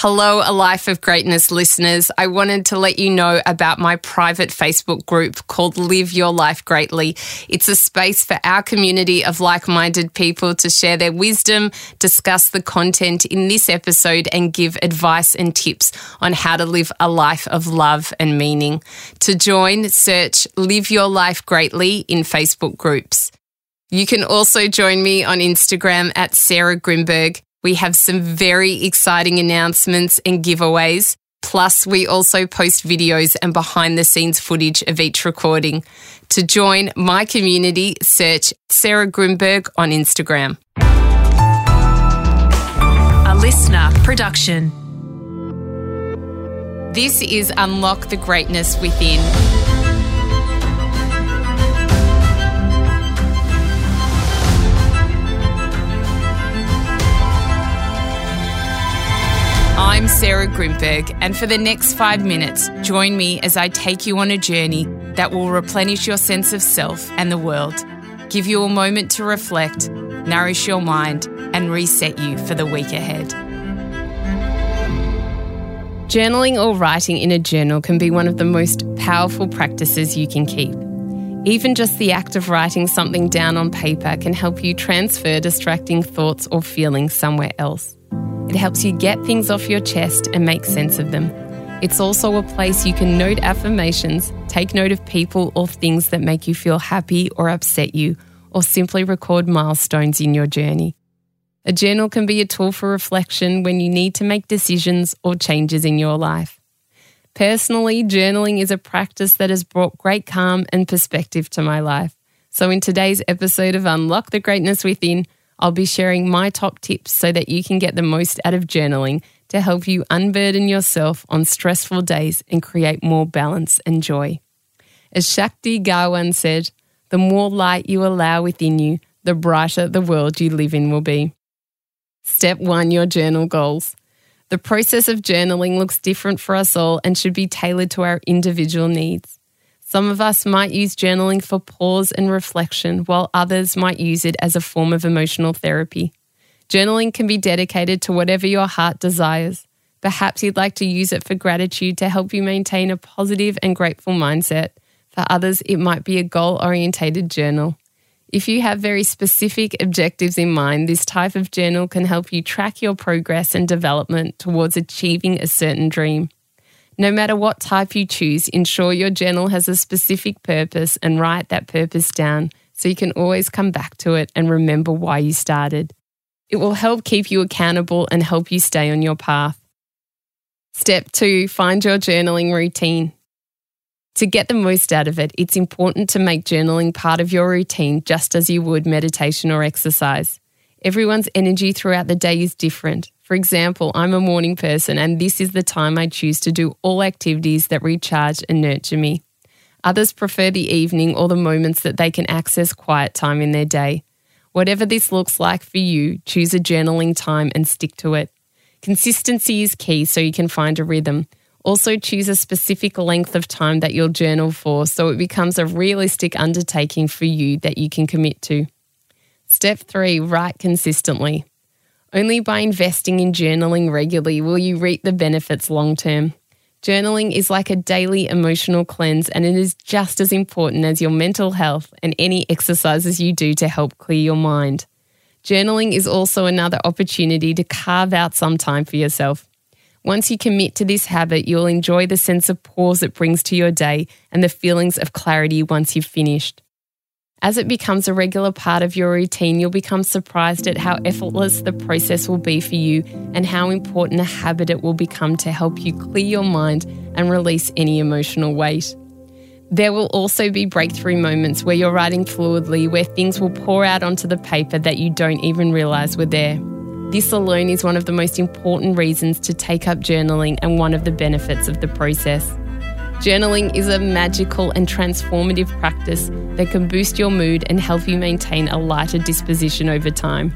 Hello, A Life of Greatness listeners. I wanted to let you know about my private Facebook group called Live Your Life Greatly. It's a space for our community of like minded people to share their wisdom, discuss the content in this episode, and give advice and tips on how to live a life of love and meaning. To join, search Live Your Life Greatly in Facebook groups. You can also join me on Instagram at Sarah Grynberg. We have some very exciting announcements and giveaways. Plus, we also post videos and behind the scenes footage of each recording. To join my community, search Sarah Grynberg on Instagram. A listener production. This is Unlock the Greatness Within. I'm Sarah Grynberg, and for the next five minutes, join me as I take you on a journey that will replenish your sense of self and the world, give you a moment to reflect, nourish your mind, and reset you for the week ahead. Journaling or writing in a journal can be one of the most powerful practices you can keep. Even just the act of writing something down on paper can help you transfer distracting thoughts or feelings somewhere else. It helps you get things off your chest and make sense of them. It's also a place you can note affirmations, take note of people or things that make you feel happy or upset you, or simply record milestones in your journey. A journal can be a tool for reflection when you need to make decisions or changes in your life. Personally, journaling is a practice that has brought great calm and perspective to my life. So, in today's episode of Unlock the Greatness Within, I'll be sharing my top tips so that you can get the most out of journaling to help you unburden yourself on stressful days and create more balance and joy. As Shakti Gawain said, the more light you allow within you, the brighter the world you live in will be. Step one Your journal goals. The process of journaling looks different for us all and should be tailored to our individual needs. Some of us might use journaling for pause and reflection, while others might use it as a form of emotional therapy. Journaling can be dedicated to whatever your heart desires. Perhaps you'd like to use it for gratitude to help you maintain a positive and grateful mindset. For others, it might be a goal orientated journal. If you have very specific objectives in mind, this type of journal can help you track your progress and development towards achieving a certain dream. No matter what type you choose, ensure your journal has a specific purpose and write that purpose down so you can always come back to it and remember why you started. It will help keep you accountable and help you stay on your path. Step two, find your journaling routine. To get the most out of it, it's important to make journaling part of your routine just as you would meditation or exercise. Everyone's energy throughout the day is different. For example, I'm a morning person, and this is the time I choose to do all activities that recharge and nurture me. Others prefer the evening or the moments that they can access quiet time in their day. Whatever this looks like for you, choose a journaling time and stick to it. Consistency is key so you can find a rhythm. Also, choose a specific length of time that you'll journal for so it becomes a realistic undertaking for you that you can commit to. Step three write consistently. Only by investing in journaling regularly will you reap the benefits long term. Journaling is like a daily emotional cleanse, and it is just as important as your mental health and any exercises you do to help clear your mind. Journaling is also another opportunity to carve out some time for yourself. Once you commit to this habit, you'll enjoy the sense of pause it brings to your day and the feelings of clarity once you've finished. As it becomes a regular part of your routine, you'll become surprised at how effortless the process will be for you and how important a habit it will become to help you clear your mind and release any emotional weight. There will also be breakthrough moments where you're writing fluidly, where things will pour out onto the paper that you don't even realise were there. This alone is one of the most important reasons to take up journaling and one of the benefits of the process. Journaling is a magical and transformative practice that can boost your mood and help you maintain a lighter disposition over time.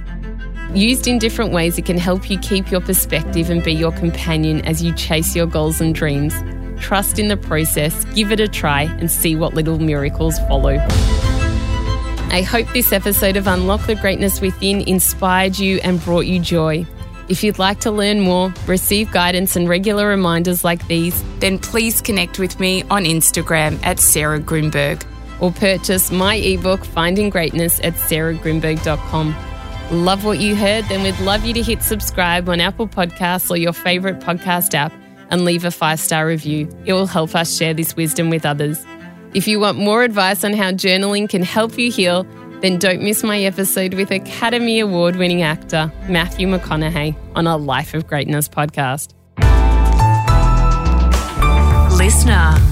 Used in different ways, it can help you keep your perspective and be your companion as you chase your goals and dreams. Trust in the process, give it a try, and see what little miracles follow. I hope this episode of Unlock the Greatness Within inspired you and brought you joy. If you'd like to learn more, receive guidance and regular reminders like these, then please connect with me on Instagram at Sarah Grynberg. Or purchase my ebook, Finding Greatness, at sarahgrynberg.com. Love what you heard? Then we'd love you to hit subscribe on Apple Podcasts or your favourite podcast app and leave a five star review. It will help us share this wisdom with others. If you want more advice on how journaling can help you heal, then don't miss my episode with Academy Award winning actor Matthew McConaughey on our Life of Greatness podcast. Listener.